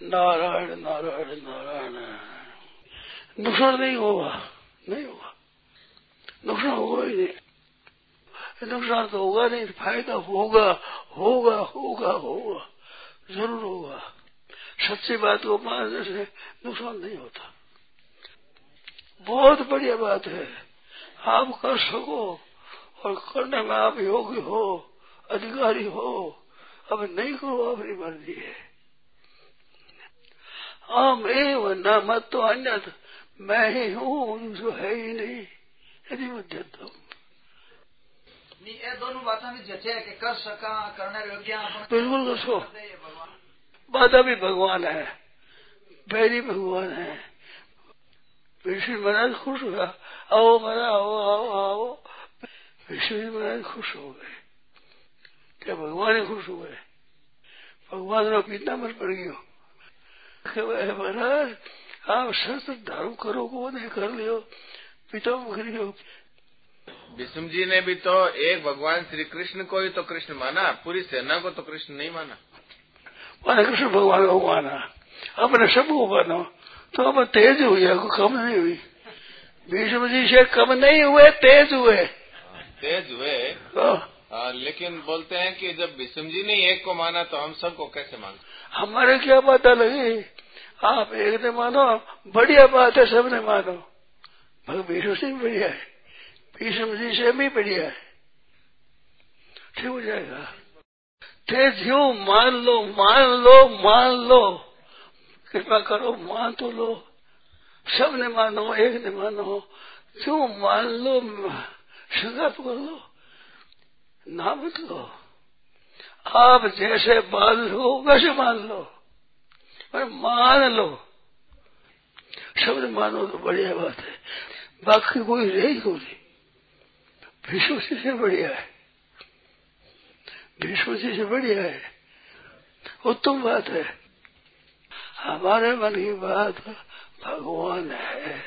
नारायण नारायण नारायण। नुकसान नहीं होगा नहीं होगा। नुकसान होगा ही नहीं। नुकसान तो होगा नहीं, फ़ायदा होगा होगा होगा होगा। ज़रूर होगा। सच्ची बात को मानने से नुकसान नहीं होता। बहुत बढ़िया बात है। आप कर सको और करने में आप योग्य हो, अधिकारी हो। अब नहीं करो अपनी मर्ज़ी है। अम एव न मत तो अन्य मैं ही हूँ जो है ही नहीं। यदि उद्यतम बिल्कुल उसको बाधा भी भगवान है। बैरी भगवान है। विष्णु महाराज खुश हुआ आओ मरा आओ आओ आओ। विष्णु जी महाराज खुश हो गए। क्या भगवान ही खुश हो गए? भगवान रो कितना मर पड़ गई हो। रखे है महाराज आप शस्त्र धारण करो को उदय कर लियो पिता मुखरी हो विष्णु जी ने भी तो एक भगवान श्री कृष्ण को ही तो कृष्ण माना पूरी सेना को तो कृष्ण नहीं माना माना कृष्ण भगवान को माना अपने सबको मानो तो अब तेज हुई है कम नहीं हुई विष्णु जी से कम नहीं हुए तेज हुए तेज हुए तो, आ, लेकिन बोलते हैं कि जब विष्णु जी ने एक को माना तो हम सबको कैसे माना हमारे क्या पता लगी आप एक ने मानो बढ़िया बात है, सबने मानो। भगवान भीष्म से भी बढ़िया है भीष्म जी से भी बढ़िया है। ठीक हो जाएगा। थे यूँ मान लो मान लो मान लो, कृपा करो, मान तो लो। सबने मानो, एक ने मानो। जो मान लो संकल्प कर लो ना मत लो आप जैसे मान लो वैसे मान लो। पर मान लो। शब्द मानो तो बढ़िया बात है। बाकी कोई रही कोई भीष्म जी से बढ़िया है। भीष्म जी से बढ़िया है। उत्तम बात है। हमारे मन की बात भगवान है।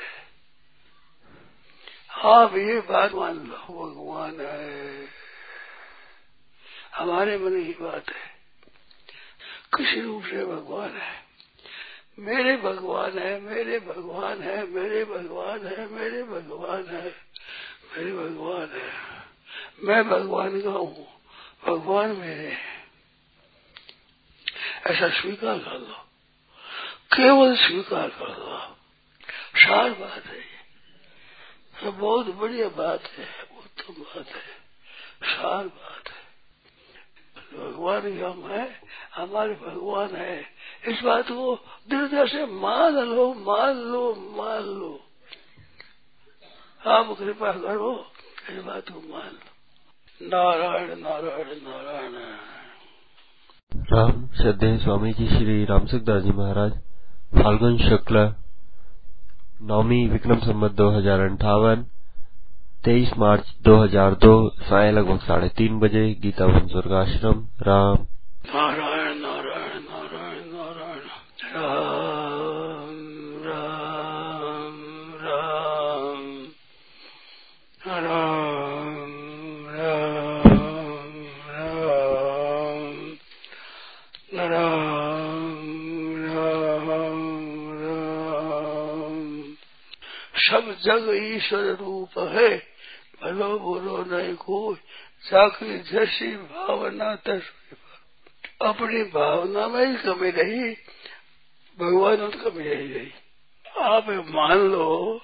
आप ये बात मान लो, भगवान है। हमारे मन की बात है। किसी रूप से भगवान है। मेरे भगवान है, मेरे भगवान है, मेरे भगवान है, मेरे भगवान है, मेरे भगवान है। मैं भगवान का हूँ, भगवान मेरे ऐसा स्वीकार कर लो। केवल स्वीकार कर लो। सार बात है ये बहुत बढ़िया बात है, उत्तम बात है। सार बात है। भगवान ही हम है, हमारे भगवान है। इस बात को दृढ़ता से मान लो मान लो मान लो। आप कृपा करो इस बात को मान लो। नारायण नारायण नारायण। राम श्रद्धे स्वामी जी श्री रामसुखदास जी महाराज। फाल्गुन शुक्ल नौमी विक्रम संवत दो हज़ार अंठावन तेईस मार्च 2002 साय लगभग साढ़े तीन बजे गीता वन स्वर्गाश्रम। राम। नारायण सब जग ईश्वर रूप है। भलो बुरो नहीं कोई। जाकी जैसी भावना तस्वीर अपनी भावना में ही कमी रही। भगवान में कमी रह गई। आप मान लो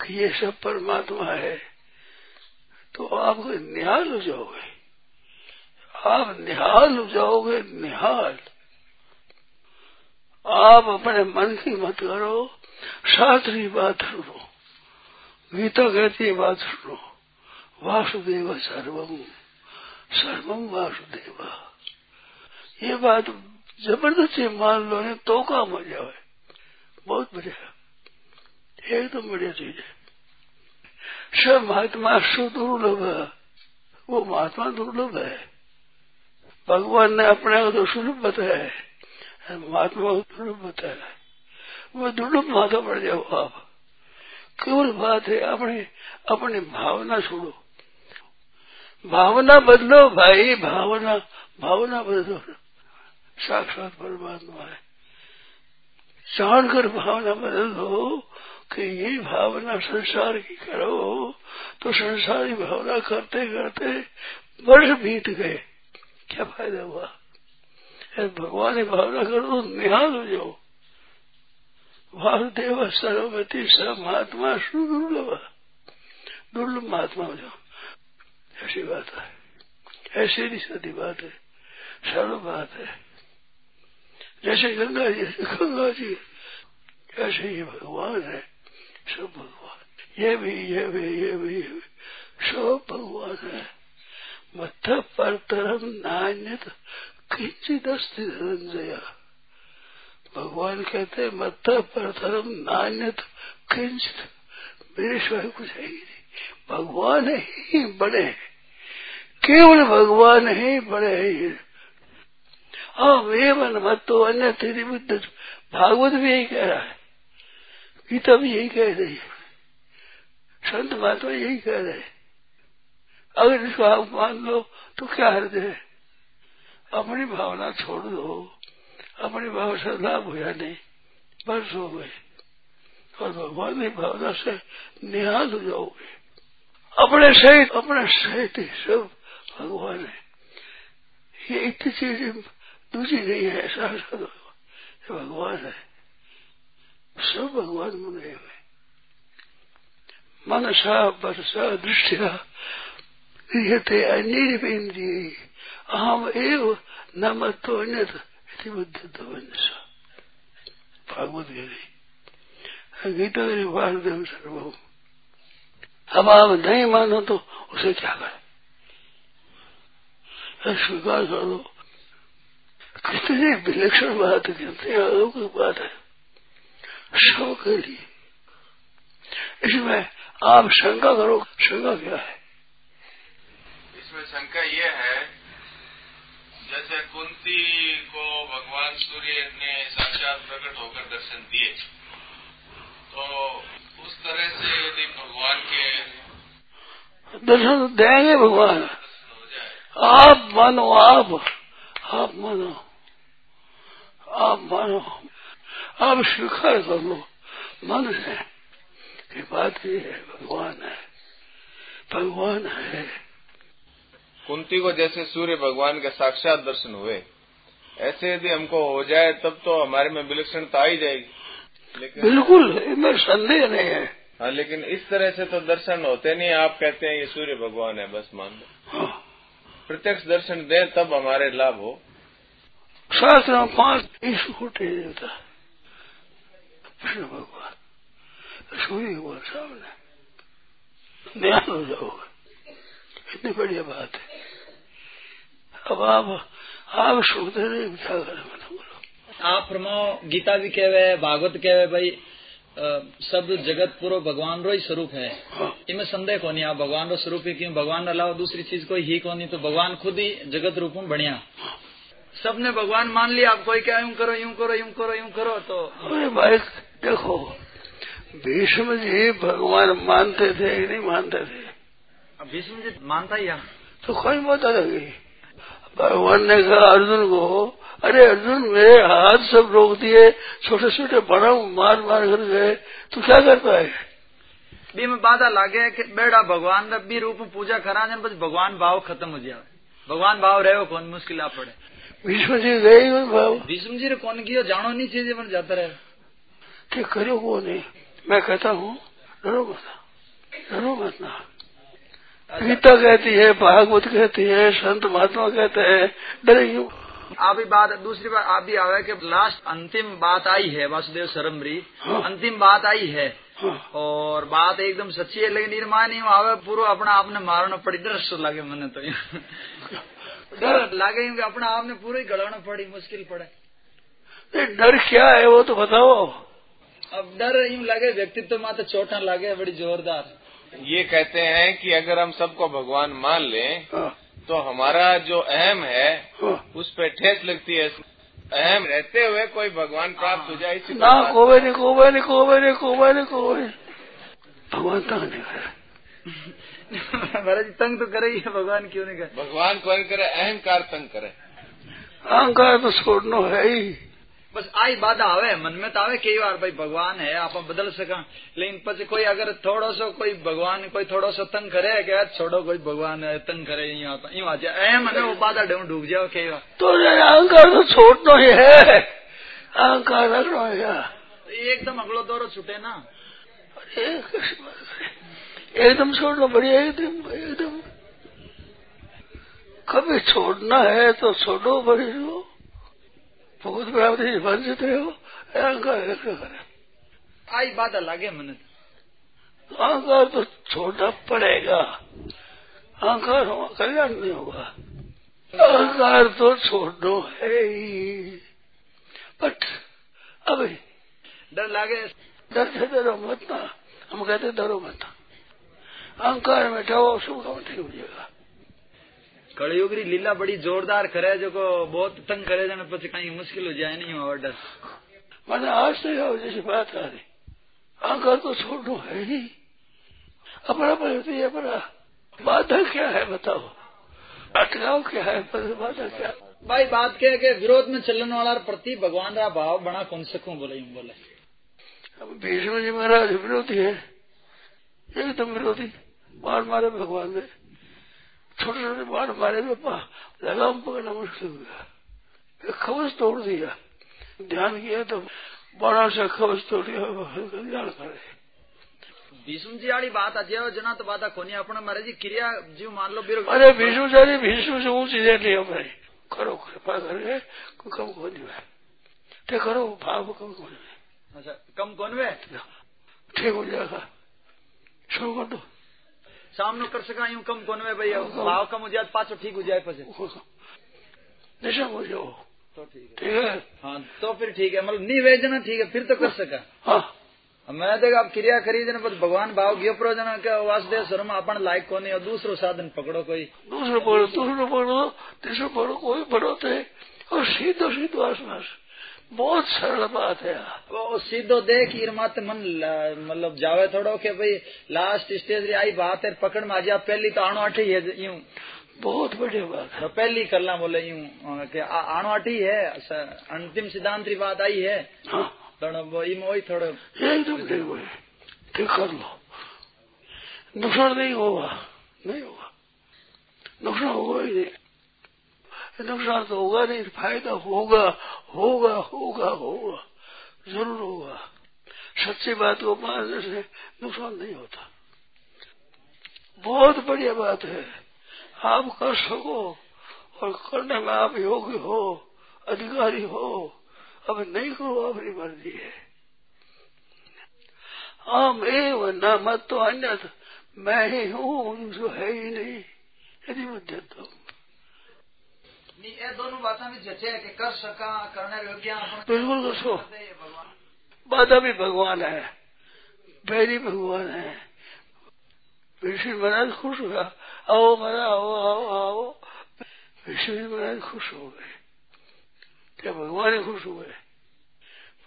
कि ये सब परमात्मा है तो आप निहाल हो जाओगे। आप निहाल हो जाओगे, निहाल। आप अपने मन की मत करो शास्त्री बात सुनो गीता कहती है बात सुनो। वासुदेव सर्वम सर्वम वासुदेव। ये बात ज़बरदस्ती मान लो ने तो काम हो जाए। बहुत बढ़िया। एकदम बढ़िया चीज़ है। सब महात्मा सुदुर्लभ है। वो महात्मा दुर्लभ है। भगवान ने अपने को तो सुलभ बताया है। महात्मा को दुर्लभ बताया है। वो दुर्लभ माता पड़ जाओ आप। केवल बात है, अपने, अपनी भावना छोड़ो। भावना बदलो भाई, भावना भावना बदलो। साक्षात परमात्मा है। जानकर भावना बदल दो कि ये भावना संसार की करो। तो संसारी भावना करते करते वर्ष बीत गए। क्या फ़ायदा हुआ? भगवान की भावना करो तो निहाल हो जाओ। वासुदेव सर्वमति स महात्मा सुदुर्लभ। दुर्लभ दुर्लभ महात्मा हो जाओ। ऐसी बात है। ऐसी नहीं सदी बात है। सरल बात है। जैसे गंगा जी गंगा जी, ऐसे ही भगवान है। सब भगवान। ये भी ये भी ये भी ये भी। सब भगवान है। मत पर तरम नान्यत किंचित अस्थि धनंजय। भगवान कहते हैं मत पर तरम नान्यत किंचित। मेरे सिवाय कुछ है ही नहीं। भगवान ही बड़े केवल भगवान ही बड़े हैं अवेवन मत तो अन्य तेरी बुद्ध भागवत भी यही कह रहा है। गीता भी यही कह रही है। संत महात्मा यही कह रहे अगर इसको आप मान लो तो क्या हर्ज है? अपनी भावना छोड़ दो। अपनी भाव से लाभ हुआ नहीं, बस हो गए। और भगवान की भावना से निहाल हो जाओगे अपने सहित अपने सहित ही सब भगवान है। ये इतनी चीज़ दूसरी नहीं है, ऐसा भगवान है। सब भगवान बने हुए मनसा वर्षा दृष्टिया क्रियते अनिर्विंद्रिय अहम एव न मतो अन्य बुद्धि भागवत गीता गीता वासुदेव सर्वभूम अब आप नहीं मानो तो उसे क्या करें? स्वीकार कर दो कितनी विलक्षण बात है, कितनी अलौकिक बात है। सब के लिए इसमें आप शंका करो, शंका क्या है? इसमें शंका ये है जैसे कुंती को भगवान सूर्य ने साक्षात प्रकट होकर दर्शन दिए तो उस तरह से यदि भगवान के दर्शन देंगे भगवान। आप मानो आप आप मानो आप मानो आप स्वीकार कर लो। मन से कि बात ये है भगवान है भगवान है। कुंती को जैसे सूर्य भगवान के साक्षात दर्शन हुए। ऐसे यदि हमको हो जाए तब तो हमारे में विलक्षणता आ ही जाएगी। लेकिन बिल्कुल संदेह नहीं है। हाँ लेकिन इस तरह से तो दर्शन होते नहीं। आप कहते हैं ये सूर्य भगवान है बस मान लो। हाँ। प्रत्यक्ष दर्शन दे तब हमारे लाभ हो। शास्त्र पाँच ईश्वर कोटि देवता कृष्ण भगवान सूर्य भगवान सामने। ध्यान हो जाओगे। इतनी बढ़िया बात है। अब आप आप सुनते रहे क्या करें बोलो। आप प्रमाओ गीता भी कहवे भागवत कहवे भाई सब जगत पूर्व भगवान रो ही स्वरूप है। हाँ। इनमें संदेह को नहीं आप भगवान रो स्वरूप ही क्यों? भगवान अलावा दूसरी चीज़ कोई ही को नहीं तो भगवान खुद ही जगत रूप में बढ़िया। सबने भगवान मान लिया आप कोई क्या यूँ करो यूँ करो यूँ करो यूँ करो तो अरे भाई देखो भीष्म जी भगवान मानते थे नहीं मानते थे? अब भीष्म जी मानता ही तो कोई बता लगी। भगवान ने कहा अर्जुन को अरे अर्जुन मेरे हाथ सब रोक दिए छोटे छोटे बड़ा मार मार कर गए तू क्या करता है? बी में बाधा लागे कि बेड़ा भगवान रा बी रूप में पूजा करा जन बस भगवान भाव खत्म हो जाए। भगवान भाव रहे कौन मुश्किल आ पड़े। भीष्म जी गए भाव। भीष्म जी ने कौन किया? जानो नहीं चीज़ें बन जाता रहे। कि करो वो नहीं। मैं कहता हूँ डरो मत डरो मत ना। गीता कहती है भागवत कहती है संत महात्मा कहते हैं डरे क्यों अभी बात दूसरी बात आप भी आवे कि लास्ट अंतिम बात आई है वासुदेव सरमरी हाँ। अंतिम बात आई है। हाँ। और बात एकदम सच्ची है लेकिन निर्माण नहीं आवे पूरा अपना आपने मारना पड़ी डर लागे मने तो डर लागे क्योंकि अपना आपने पूरा ही गड़ाना पड़ी मुश्किल पड़े। डर क्या है वो तो बताओ। अब डर यूँ लगे व्यक्तित्व मात्र चोटा लागे बड़ी जोरदार। ये कहते हैं कि अगर हम सबको भगवान मान लें तो हमारा जो अहम है। उस पर ठेस लगती है। अहम रहते हुए कोई भगवान प्राप्त हो जाए इसी ना कोवे नहीं कोवे नहीं कोवे नहीं कोवे नहीं कोवे भगवान तंग नहीं करे? महाराज तंग तो करे ही है भगवान क्यों नहीं करे? भगवान कौन करे अहंकार तंग करे। अहंकार तो छोड़ना है ही। बस आई बाधा आवे मन में तो आवे कई बार भाई भगवान है आप बदल सका लेकिन પછી कोई अगर थोड़ो सो कोई भगवान कोई थोड़ो सो तंग करे कि छोड़ो कोई भगवान है तंग करे यूँ आ जाए ऐ मने वो बाधा ढूंढ डूब जाओ कई बार तो अहंकार तो छोड़ना ही है अहंकार रखना है एकदम अगलो दौरो छूटे ना एकदम छोड़ना बढ़िया एकदम एकदम कभी छोड़ना है तो छोड़ो बड़ी हो बहुत बराबर बन जाते हो। अहंकार रखना करे आई बाधा लागे मने अहंकार तो छोड़ना पड़ेगा। अहंकार हो कल्याण नहीं होगा। अहंकार तो छोड़ना है ही। बट अभी डर लागे। डर से डरो मत ना। हम कहते डरो मत। अहंकार में जाओ शुभ काम ठीक हो जाएगा कलयुग री लीला बड़ी जोरदार करे जो को बहुत तंग करे जाने पे कहीं मुश्किल हो जाए नहीं और डर मैंने आज तक आओ जैसी बात आ रही। आकर तो छोड़ो है ही। अपना पर है अपना बाधा क्या है बताओ? अटकाव क्या है? बाधा क्या? भाई बात क्या है कि विरोध में चलने वाला प्रति भगवान का भाव बना कौन सकूँ बोले बोले। अब भीष्म जी महाराज विरोधी है। एकदम विरोधी। मार मारे भगवान ने। छोटे छोटे बाण मारे में लगाम पकड़ना मुश्किल हो गया खबस तोड़ दिया ध्यान किया तो बाणों से खबस तोड़ दिया कल्याण करे भीष्म जी वाली बात आज जना तो बात कोनी अपने मारे जी क्रिया जीव मान लो बिरो अरे भीष्मचारी भीष्म से ऊँची दे लिया भाई करो कृपा कोई कम को नहीं है ते करो भाव कम सामने कर सका यूँ कम कौन वे भाई भाव कम हो जाए पाछो ठीक हो जाए પછી निशा हो जाओ। तो ठीक है। हाँ? तो फिर ठीक है मतलब नहीं वे जना ठीक है फिर तो कर सका। हाँ। मैं देख आप क्रिया करी पर भगवान भाव गयो प्रो जना के वासुदेव शर्मा अपन लायक कोनी और दूसरो साधन पकड़ो कोई। दूसरो पकड़ो दूसरो पकड़ो तीसरो पकड़ो कोई पकड़ो थे और सीधो सीधो आसपास बहुत सरल बात है वो सीधो देख मत मन मतलब जावे थोड़ो के भाई लास्ट स्टेज री आई बात है पकड़ में आ जा पहली तो आणो अठी है यूँ। बहुत बढ़िया बात है। तो पहली करला बोले यूँ के आणो अठी है अंतिम सिद्धांत री बात आई है। हाँ। तो वो इम वही थोड़ो। एकदम हुए ठीक कर लो। नुकसान नहीं होगा नहीं होगा। नुकसान होगा ही नहीं। नुकसान तो होगा नहीं, फ़ायदा होगा होगा होगा होगा, ज़रूर होगा। सच्ची बात को मानने से नुकसान नहीं होता। बहुत बढ़िया बात है। आप कर सको और करने में आप योग्य हो, अधिकारी हो। अब नहीं करो अपनी मर्ज़ी है। हम एव न मत तो अन्य मैं ही हूँ, जो है ही नहीं। यदि मध्य तो नहीं ये दोनों बातें भी जचे कि कर सका करने योग्य बिल्कुल भगवान। बाधा भी भगवान है बैरी भगवान है। विष्णु महाराज खुश हुआ आओ मरा आओ आओ आओ। विष्णु महाराज खुश हो गए। क्या भगवान ही खुश हुए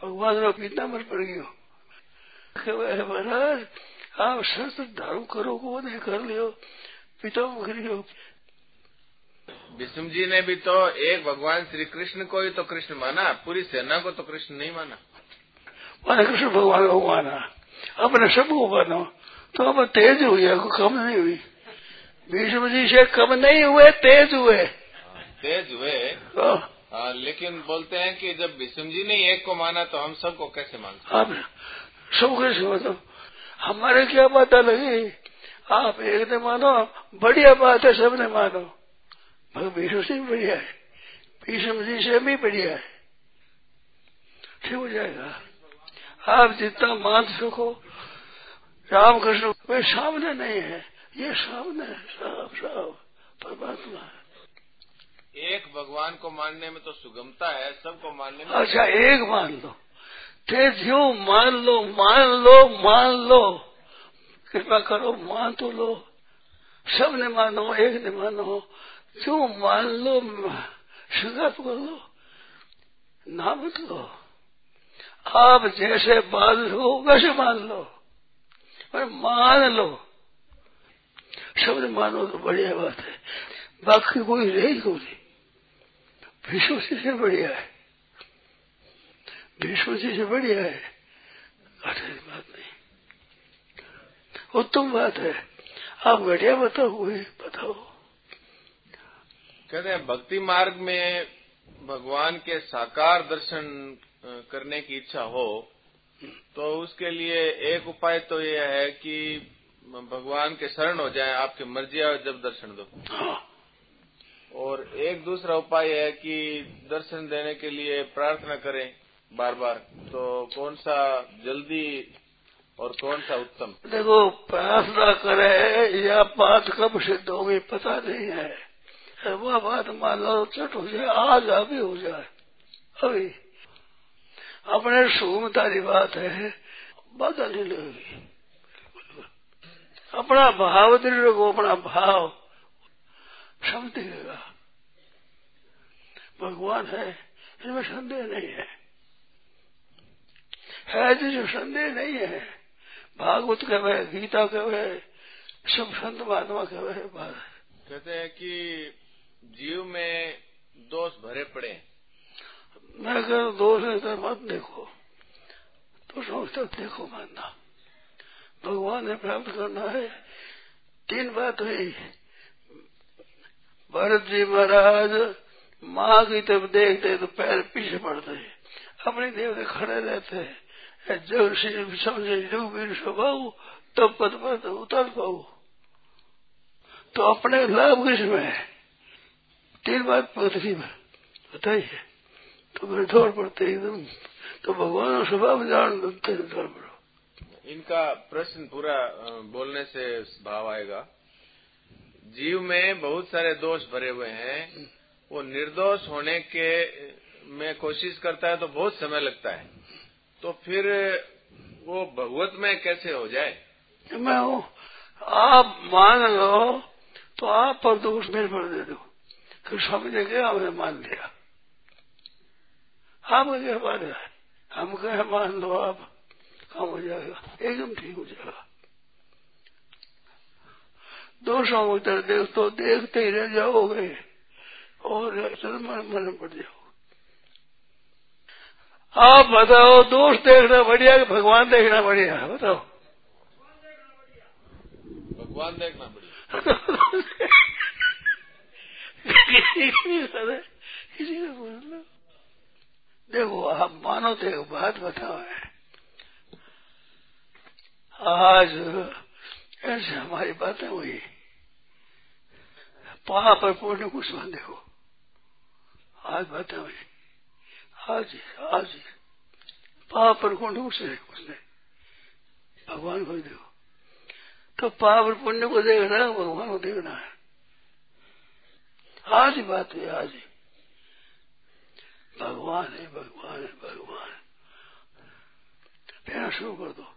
भगवान ने पीताम्बर पड़ गयो महाराज आप शस्त्र धारण करो को नहीं कर लियो पीताम्बर करियो विष्णु जी ने भी तो एक भगवान श्री कृष्ण को ही तो कृष्ण माना पूरी सेना को तो कृष्ण नहीं माना। माने कृष्ण भगवान को माना। अपने सबको मानो तो अब तेज हुई है कम नहीं हुई। विष्णु जी से कम नहीं हुए तेज हुए। तेज हुए। हाँ, हाँ, लेकिन बोलते हैं कि जब विष्णु जी ने एक को माना तो हम सबको कैसे मान सकते आप सब कैसे मतलब हमारे क्या बात लगी आप एक ने मानो बढ़िया बात है सबने मानो। मगर भीष्म से भी बढ़िया है। जी से भी बढ़िया है। ठीक हो जाएगा। आप जितना मान सको रामकृष्ण वे सामने नहीं है। ये सामने है साफ़ साफ़ परमात्मा है। एक भगवान को मानने में तो सुगमता है सबको मानने में अच्छा एक मान लो। थे जो मान लो मान लो मान लो। कृपा करो मान तो लो। सबने मानो एक ने मानो। जो मान लो संकल्प कर लो ना मत लो। आप जैसे मान लो वैसे मान लो। पर मान लो। सब मानो तो बढ़िया बात है। बाकी कोई रही कोई विश्व से बढ़िया है। भीष्म जी से बढ़िया है। घटिया बात नहीं। उत्तम बात है। आप घटिया बताओ, कोई बताओ। कहते हैं, भक्ति मार्ग में भगवान के साकार दर्शन करने की इच्छा हो तो उसके लिए एक उपाय तो यह है कि भगवान के शरण हो जाए, आपकी मर्ज़ी आए जब दर्शन दो। और एक दूसरा उपाय है कि दर्शन देने के लिए प्रार्थना करें बार बार तो कौन सा जल्दी और कौन सा उत्तम? देखो, प्रार्थना करे या बात कब सिद्ध होगी पता नहीं है। वह बात मान लो चट हो जाए आज अभी हो जाए। अभी अपने सुगमतारी बात है बाधा नहीं लगेगी अपना भाव दृढ़ को अपना भाव समझेगा भगवान है इसमें संदेह नहीं है। है जो संदेह नहीं है, भागवत कहे, गीता कहे, सब संत महात्मा कहे बात कहते हैं कि जीव में दोष भरे पड़े मैं अगर दोष है तो मत देखो। दोषों तक देखो मानना। भगवान ने प्राप्त करना है। तीन बात हुई। भरत जी महाराज, माँ की तब देखते तो पैर पीछे पड़ते अपने देवते खड़े रहते हैं। जब श्री समझे डूबी स्वभाव तब पद पद उतर पाऊ तो अपने लाभ किसमें है? तीन बात पृथ्वी में बताइए तो फिर दौड़ पड़ते एकदम तो भगवान स्वभाव जान दौड़ पड़ो इनका प्रश्न पूरा बोलने से भाव आएगा। जीव में बहुत सारे दोष भरे हुए हैं। वो निर्दोष होने के में कोशिश करता है तो बहुत समय लगता है। तो फिर वो भगवत में कैसे हो जाए? मैं हूँ आप मान लो तो आप पर दोष मेरे पर दे दो। फिर समझे गया हमने मान लिया। आप क्या मान रहा हम कहे मान लो आप। काम हो जाएगा। एकदम ठीक हो जाएगा। दोषों को तरह देख तो देखते ही रह जाओगे और मन मन पड़ जाओगे। आप बताओ दोष देखना बढ़िया कि भगवान देखना बढ़िया? है बताओ। भगवान देखना बढ़िया। किसी को बोल लो देखो, आप मानो तो एक बात बताओ। है आज ऐसे हमारी बातें हुई। पाप पर पुण्य कुछ मान देखो। आज बातें हुई। आज आज पाप पर कौन कुछ नहीं कुछ नहीं। भगवान को देखो। तो पाप और पुण्य को देखना भगवान को देखना है। आज बात है आज भगवान है भगवान है, भगवान कहना शुरू कर दो।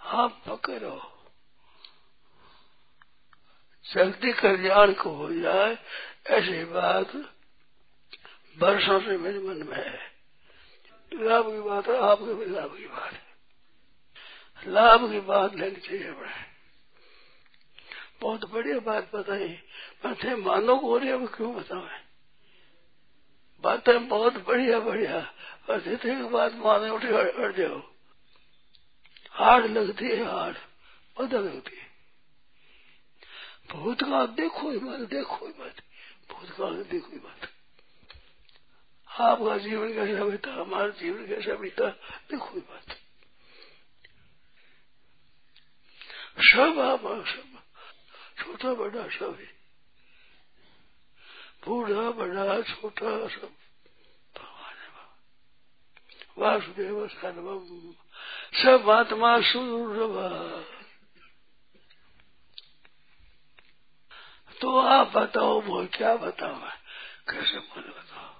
आप पक्के रहो। जल्दी कल्याण को हो जाए, ऐसी बात वर्षों से मेरे मन में है। लाभ की बात है, आपके भी लाभ की बात है। लाभ की बात लेनी चाहिए बड़े बहुत बढ़िया बात बताई। थे मानो को रही अब क्यों बतावे बातें बहुत बढ़िया बढ़िया। अतिथि की बात माने उठी अड़ जाओ। हार्ड लगती है हार्ड पता लगती है। भूतकाल देखो ही मत, देखो ही मत। भूतकाल देखो ही मत। आपका जीवन कैसा बीता, हमारा जीवन कैसा बीता, देखो बात सब आप सब छोटा बड़ा सब है। बूढ़ा बड़ा छोटा सब। भगवान है वासुदेव सर्वम। सब आत्मा सुरभा तो आप बताओ, वो क्या बताओ? कैसे बोले बताओ?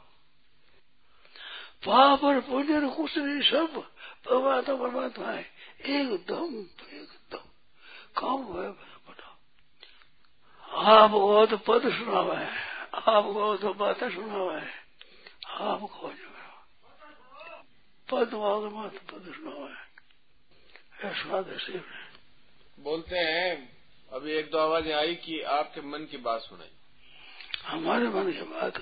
पाप और पुण्य कुछ नहीं, सब परमात्मा परमात्मा है। एकदम एकदम। काम है? आपको तो पद सुना हुआ है आपको तो बातें सुना हुआ है आपको जो पद वाद मत पद सुना हुआ है स्वाद से बोलते हैं अभी एक दो आवाज़ें आई कि आपके मन की बात सुनाई। हमारे मन की बात?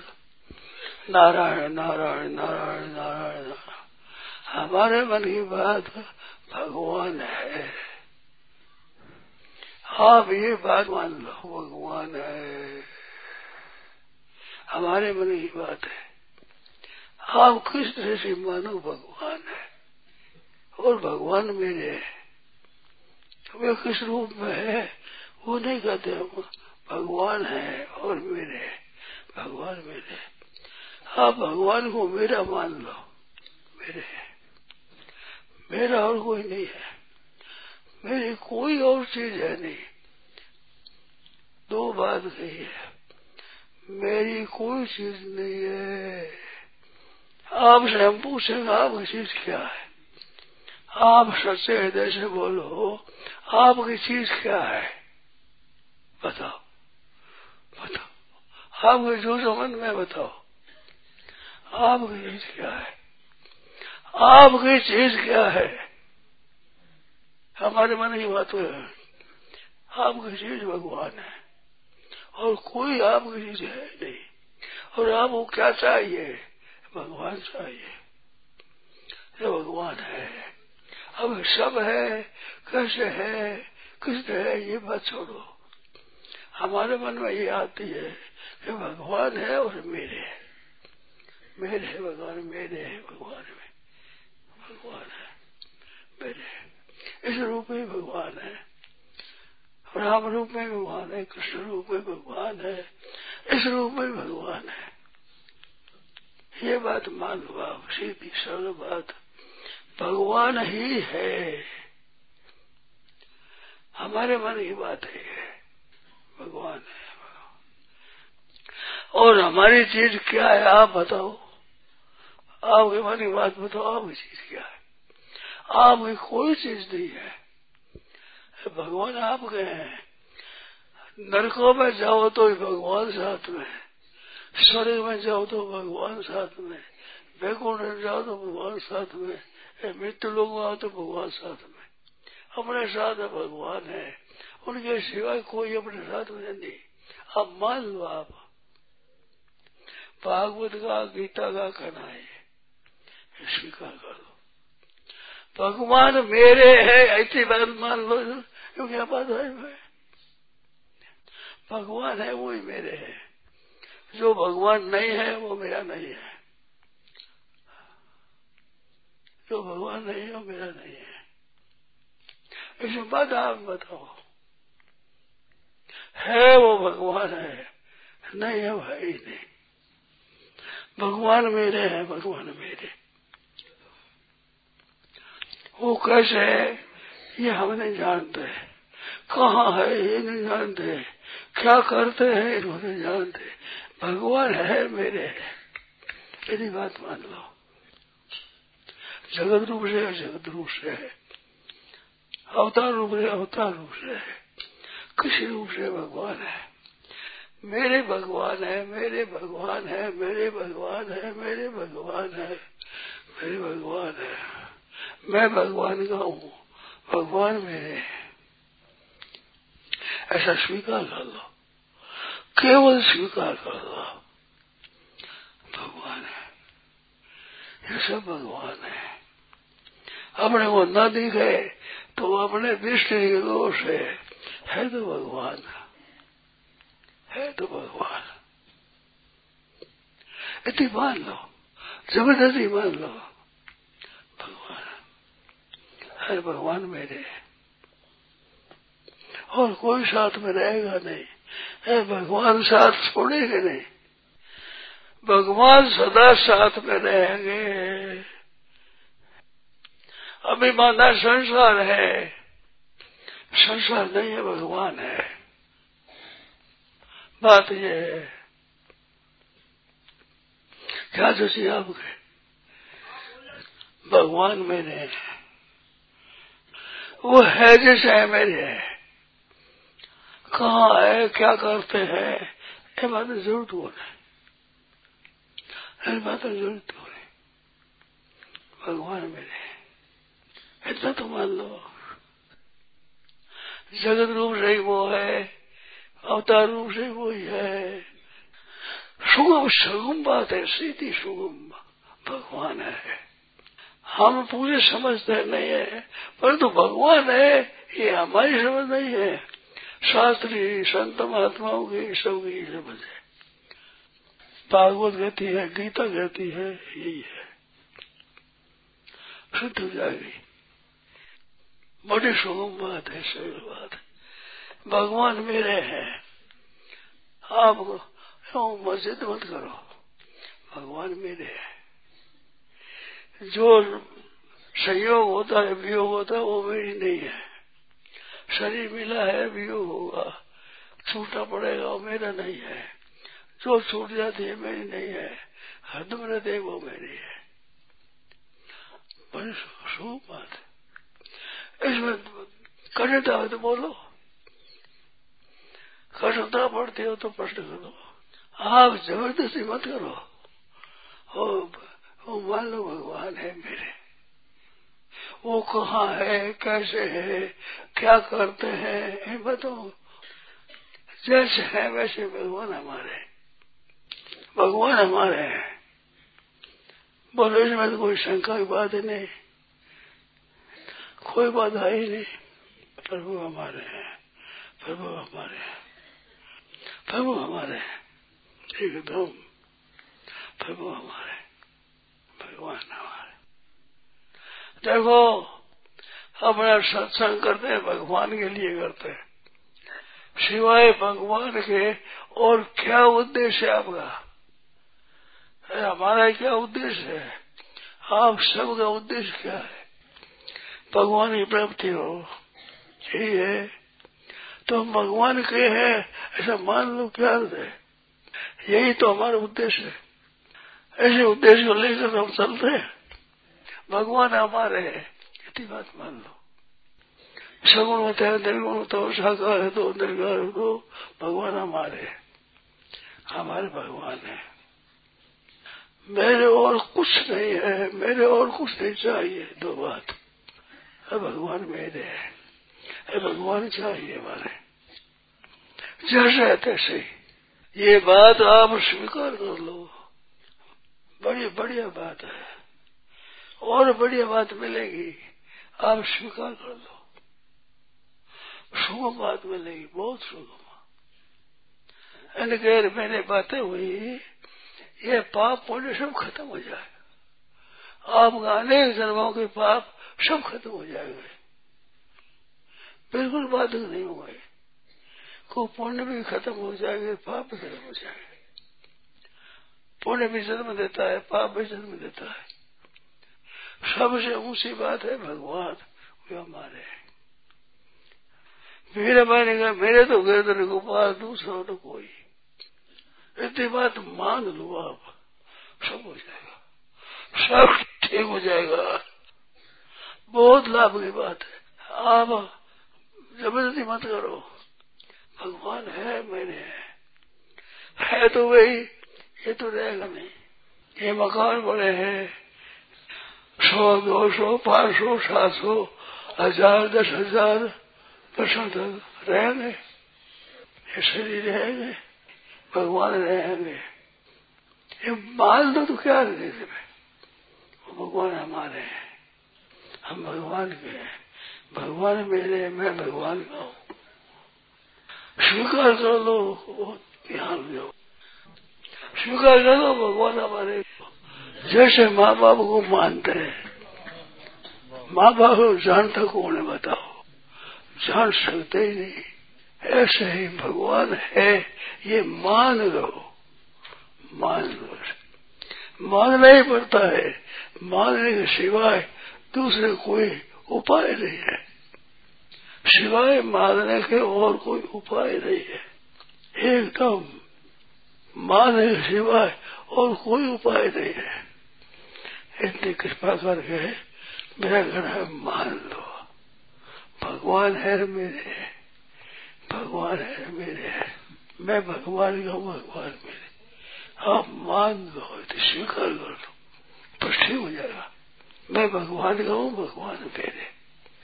नारायण नारायण नारायण नारायण नारायण। हमारे मन की बात भगवान है। आप ये लो, भगवान है। हमारे मन की बात है। आप किस तरह से मानो भगवान है? और भगवान मेरे है। वे किस रूप में है? वो नहीं कहते हम, भगवान है और मेरे है। भगवान मेरे आप भगवान को मेरा मान लो। मेरे है। मेरा और कोई नहीं है। मेरी कोई और चीज़ है नहीं। दो बात कही है। मेरी कोई चीज़ नहीं है। आपसे हम पूछेंगे आपकी चीज़ क्या है? आप सच्चे हृदय से बोलो, आपकी चीज़ क्या है? बताओ। बताओ। आपके जो मन में बताओ। आपकी चीज़ क्या है? आपकी चीज़ क्या है? हमारे मन की बात है। आपकी चीज़ भगवान है। और कोई आपकी चीज़ है नहीं। और आपको क्या चाहिए? भगवान चाहिए। ये भगवान है। अब सब है कैसे है किस है, ये बात छोड़ो। हमारे मन में ये आती है कि भगवान है और मेरे है। मेरे है भगवान, मेरे है भगवान में। भगवान है, मेरे है। इस रूप में भगवान है। राम रूप में भगवान है, कृष्ण रूप में भगवान है, इस रूप में भगवान है। ये बात मान लो आप सीधी सरल बात। भगवान ही है। हमारे मन की बात है, भगवान है और हमारी चीज़ क्या है, आप बताओ। आपके मन की बात बताओ, आपकी चीज़ क्या है। आपकी कोई चीज़ नहीं है। भगवान आपके हैं। नरकों में जाओ तो भगवान साथ में स्वर्ग में जाओ तो भगवान साथ में बैकुंठ में जाओ तो भगवान साथ में मृत्यु लोग, आओ तो भगवान साथ में अपने साथ भगवान है। उनके सिवाय कोई अपने साथ में नहीं। अब मान लो आप। भागवत का गीता का कहना है। स्वीकार कर भगवान मेरे है, ऐसी बात मान लो, क्यों क्या बात है? भगवान है, वो ही मेरे है। जो भगवान नहीं है, वो मेरा नहीं है। जो भगवान नहीं है, वो मेरा नहीं है। इसमें बात आप बताओ। है वो भगवान है? नहीं है भाई, नहीं। भगवान मेरे हैं, भगवान मेरे। वो कैसे है? ये हम नहीं जानते। कहाँ है, ये नहीं जानते। क्या करते हैं इन्होंने जानते। भगवान है मेरे। यदि बात मान लो। जगत रूप से है, जगत रूप से है। अवतार रूप से अवतार रूप से है। किसी रूप से भगवान है। मेरे भगवान है, मेरे भगवान है, मेरे भगवान है, मेरे भगवान है, मेरे भगवान है। मैं भगवान का हूँ। भगवान मेरे ऐसा स्वीकार कर लो। केवल स्वीकार कर लो। भगवान है। ये सब भगवान है। अपने को न दिखे तो अपने दृष्टि के दोष है। है तो भगवान। है तो भगवान। इतनी मान लो। ज़बरदस्ती मान लो। भगवान। है भगवान मेरे और कोई साथ में रहेगा नहीं। है भगवान साथ छोड़ेंगे नहीं। भगवान सदा साथ में रहेंगे। अभी माना संसार है। संसार नहीं है, भगवान है। बात ये है। क्या सोचिए आपके भगवान मेरे है। वो है जैसे है मेरे। है कहाँ है, क्या करते हैं? ये बात ज़रूरत हो नहीं बात हो नहीं भगवान मेरे, इतना तो मान लो। जगत रूप से ही वो है, अवतार रूप से वो ही है। सुगम सुगम बात है सीधी सुगम भगवान है। हम पूरे समझते नहीं है, परंतु भगवान है, ये हमारी समझ नहीं है। शास्त्री, संत महात्माओं की सबकी समझ है। भागवत कहती है, गीता कहती है, यही है। शुद्ध हो जाएगी। बड़ी सुगम बात है, सरल बात। भगवान मेरे हैं। आप मस्जिद मत करो? भगवान मेरे हैं। जो संयोग होता है वियोग होता है वो मेरी नहीं है। शरीर मिला है वियोग होगा। छूटा पड़ेगा वो मेरा नहीं है। जो छूट जाती है मेरी नहीं है। हरदम रहते वो मेरी है। बड़ी शुभ बात इसमें कठिनता है तो बोलो। कठिनता पड़ती हो तो प्रश्न करो। आप ज़बरदस्ती मत करो। ओ, ओ मान लो भगवान है मेरे। वो कहाँ है, कैसे है, क्या करते हैं, ये बताओ। जैसे है, वैसे भगवान हमारे भगवान हमारे हैं। बोलो, इसमें तो कोई शंका की बात नहीं। कोई बाधा ही नहीं। प्रभु हमारे हैं। प्रभु हमारे हैं। प्रभु हमारे हैं। एकदम प्रभु हमारे भगवान हमारे देखो अपना सत्संग करते हैं, भगवान के लिए करते हैं। सिवाय भगवान के, और क्या उद्देश्य है आपका? हमारा क्या उद्देश्य है? आप सबका उद्देश्य क्या है? भगवान की प्राप्ति हो। यही है। तो हम भगवान के हैं, ऐसा मान लो क्या है यही तो हमारा उद्देश्य है। ऐसे उद्देश्य को लेकर हम चलते हैं। भगवान हमारे है। इतनी बात मान लो। सगुण होता है, निर्गुण होता हो साकार है तो निर्गार हो तो भगवान हमारे हैं। हमारे भगवान है। मेरे और कुछ नहीं है, मेरे और कुछ नहीं चाहिए। दो बात। है भगवान मेरे है। है भगवान चाहिए हमारे। जैसे है तैसे ये बात आप स्वीकार कर लो। बड़ी बढ़िया बात है। और बढ़िया बात मिलेगी। आप स्वीकार कर लो। सुगम बात मिलेगी, बहुत सुगम कह मैंने बातें हुई, ये पाप पुण्य सब खत्म हो जाएगा आपका अनेक जन्मों के पाप सब खत्म हो जाएँगे। बिल्कुल बाधक नहीं होंगे को पुण्य भी खत्म हो जाएँगे, पाप भी खत्म हो जाएँगे। पुण्य भी जन्म देता है, पाप भी जन्म देता है। सबसे ऊँची बात है भगवान, वे हमारे मेरे मैंने कहा मेरे तो गिरधर गोपाल दूसरा तो कोई। इतनी बात मान लो आप, सब हो जाएगा। सब ठीक हो जाएगा। बहुत लाभ की बात है। आप ज़बरदस्ती मत करो। भगवान है, मैंने है। है तो वही, ये तो रहेगा नहीं। ये मकान बड़े हैं। सौ दो सौ, पाँच सौ, सात सौ, हज़ार, दस हज़ार तक रहेंगे ये शरीर रहेंगे भगवान रहेंगे ये मान दो तो क्या में वो भगवान हमारे हैं। हम भगवान के हैं। भगवान मेरे मैं भगवान का हूँ। स्वीकार कर लो ध्यान दो। स्वीकार कर लो, भगवान हमारे जैसे माँ बाप को मानते हैं। माँ बाप जानता कौन है, बताओ। जान सकते ही नहीं। ऐसे ही भगवान है, ये मान लो। मान लो। मानना ही पड़ता है। मानने के सिवाय दूसरे कोई उपाय नहीं है। सिवाय मानने के और कोई उपाय नहीं है। एकदम मानने के सिवाय और कोई उपाय नहीं है। इतनी कृपा करके मेरा घर है, मान लो। भगवान है मेरे भगवान है मेरे है। मैं भगवान का हूँ, भगवान मेरे। आप मान लो तो स्वीकार कर लो। तो ठीक हो जाएगा। मैं भगवान का हूँ, भगवान मेरे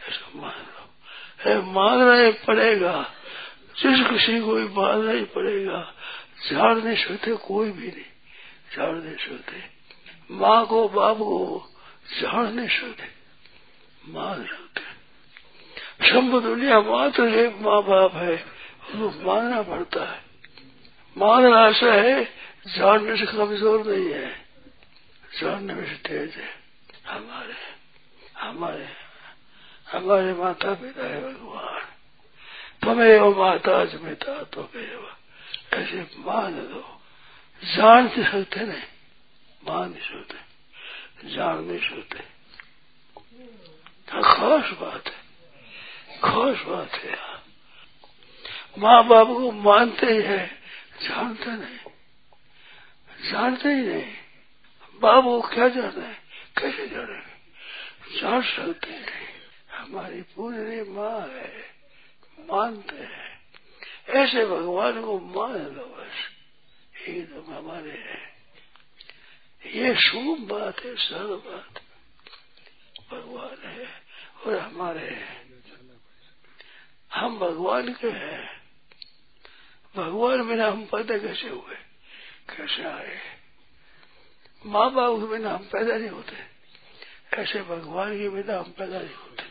ऐसा मान लो। है, मानना ही पड़ेगा। जिस किसी को भी मानना ही पड़ेगा। जान नहीं सकते, कोई भी नहीं। जान नहीं सकते। माँ को बाप को जान नहीं सकते मान सकते शंभु दुनिया मात्र एक माँ बाप है उसको मानना पड़ता है। मानना ऐसा है जानने से कमज़ोर नहीं है। जानने में से तेज है। हमारे हमारे हमारे माता पिता है भगवान। तुम्हें वो माता जमिता तो ऐसे मान दो जान सकते नहीं। मान नहीं सोते जान नहीं सोते खास बात है, खास बात है यार। माँ बाप को मानते ही है, जानते नहीं, जानते ही नहीं। को क्या जाना है, कैसे जाने जान सकते नहीं। हमारी पूरी माँ है, मानते हैं। ऐसे भगवान को मान लो बस। एकदम हमारे है। ये शुभ बात है सरल बात। भगवान है और हमारे हम भगवान के हैं। भगवान बिना हम पैदा कैसे हुए? कैसे आए? माँ बाप के बिना हम पैदा नहीं होते। ऐसे भगवान के बिना हम पैदा नहीं होते।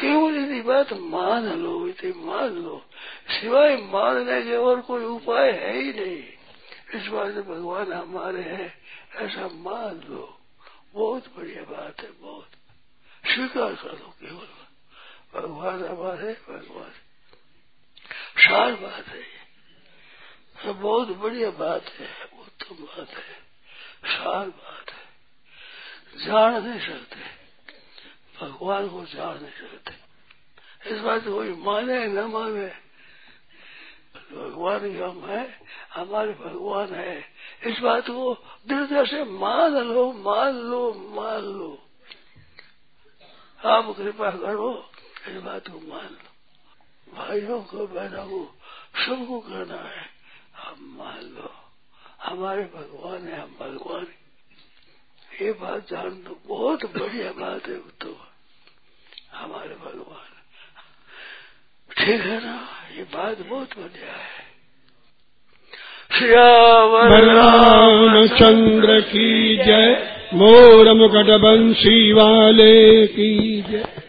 केवल यदि बात मान लो यदि मान लो। सिवाय मानने के और कोई उपाय है ही नहीं। इस बात भगवान हमारे हैं। ऐसा मान लो, बहुत बढ़िया बात है, बहुत। स्वीकार कर लो, केवल भगवान हमारे भगवान। सार बात है ये। बहुत बढ़िया बात है, उत्तम बात है सार बात है। जान नहीं सकते। भगवान को जान नहीं सकते। इस बात कोई माने, न माने। भगवान ही हम है, हमारे भगवान है। इस बात को दृढ़ता से मान लो मान लो मान लो। आप कृपा करो, इस बात को मान लो। भाइयों को, बहनों को, सबको करना है। हम मान लो। हमारे भगवान है, हम भगवान ये बात जान दो बहुत बढ़िया बात है तो। हमारे भगवान। ठीक है ना? ये बात बहुत गया है बलराम चंद्र की जय। मोर मुकट वाले की जय।